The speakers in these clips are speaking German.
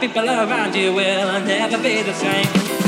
people around you will never be the same.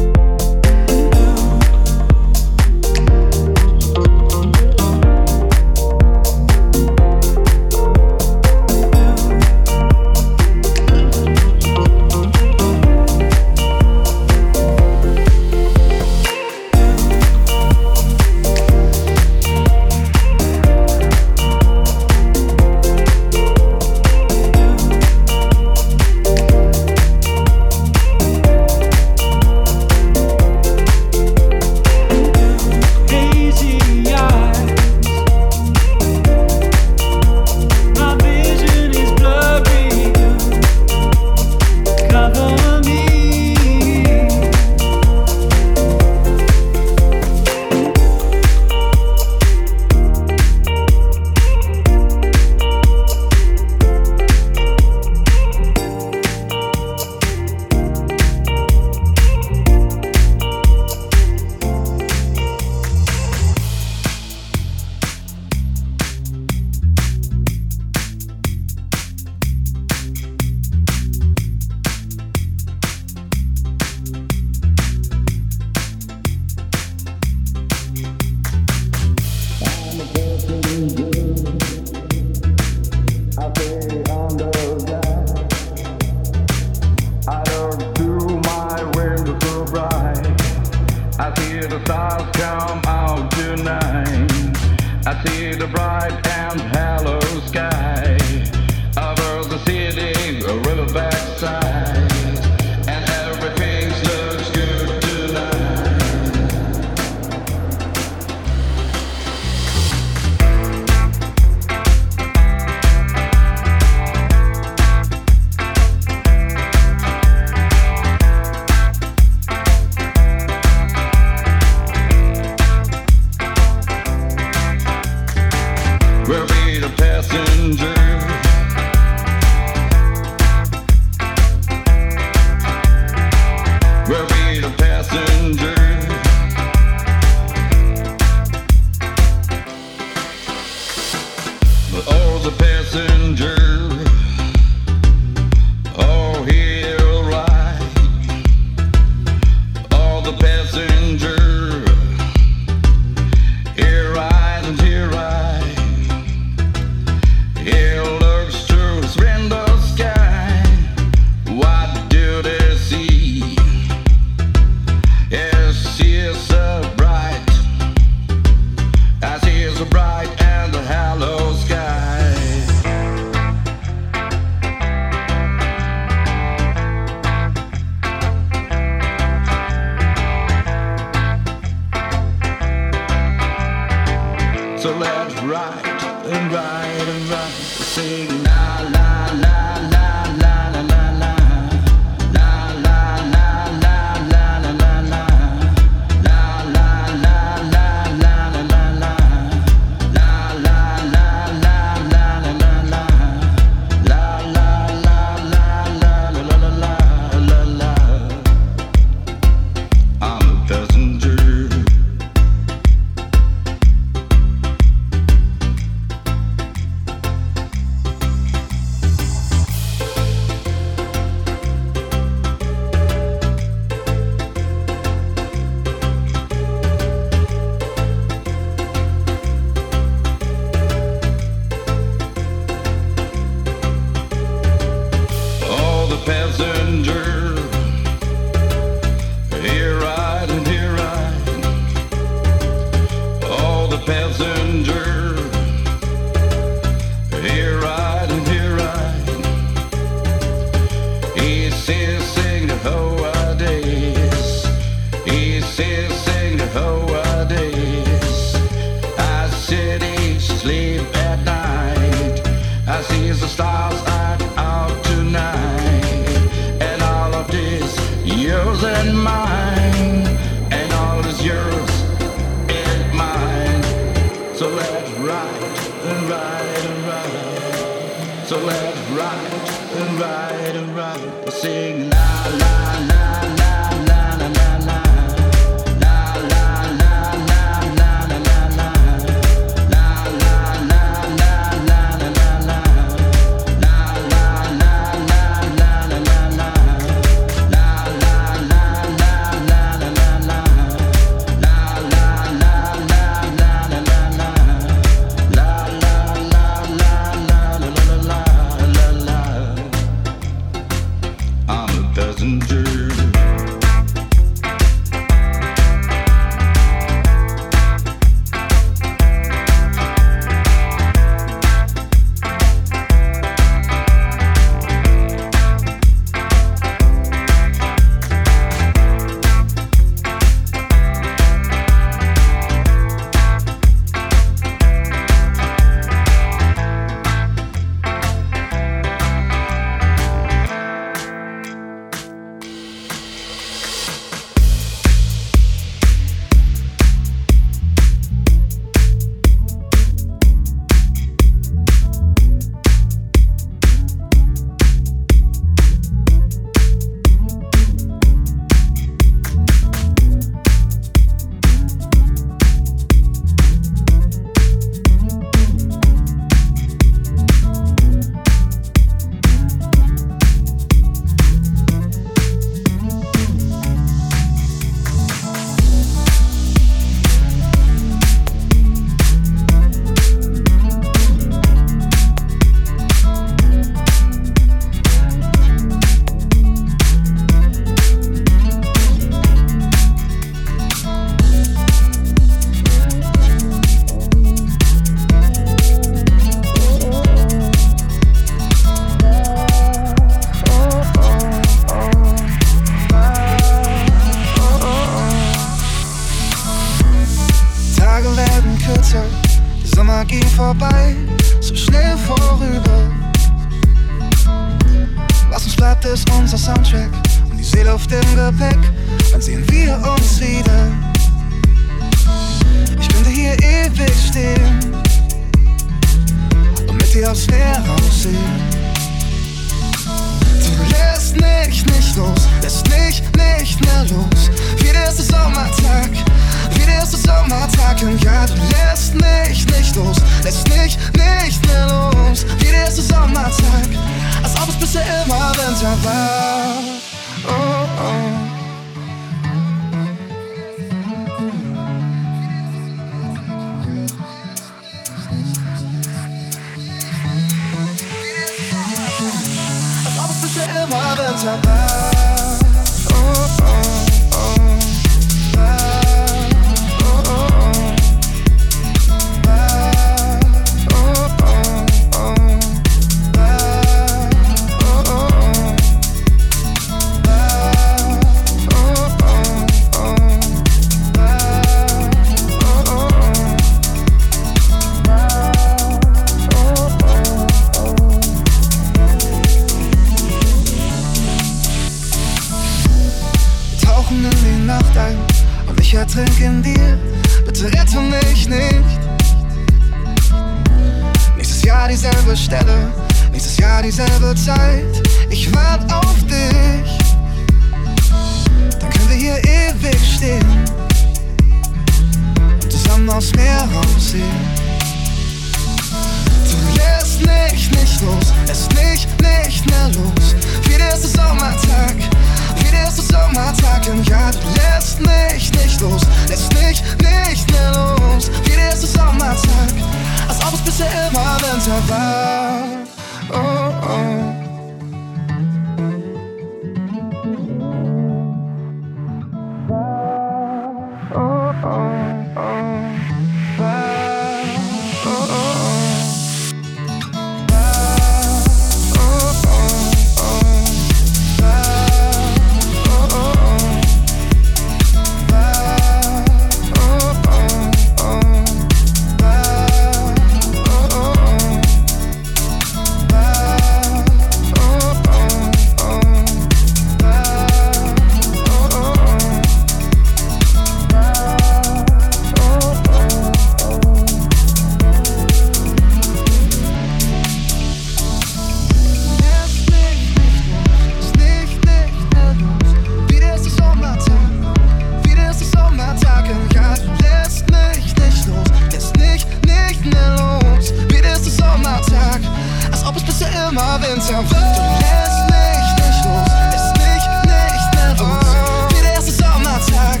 immer wenn's am wird. Du lässt mich nicht los, lässt mich nicht mehr los oh. Wie der erste Sommertag,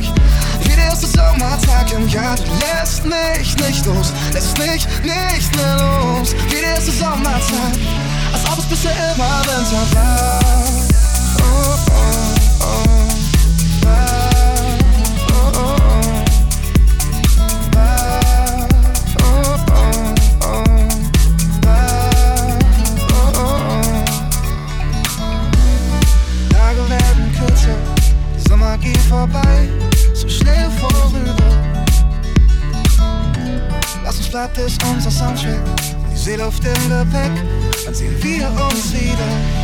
wie der erste Sommertag im Jahr. Du lässt mich nicht los, lässt mich nicht mehr los. Wie der erste Sommertag, als ob es bisher immer wenn's am war. Oh, oh, oh. satt ist unser Soundtrack. Die Seele auf dem Gepäck, dann sehen wir uns wieder?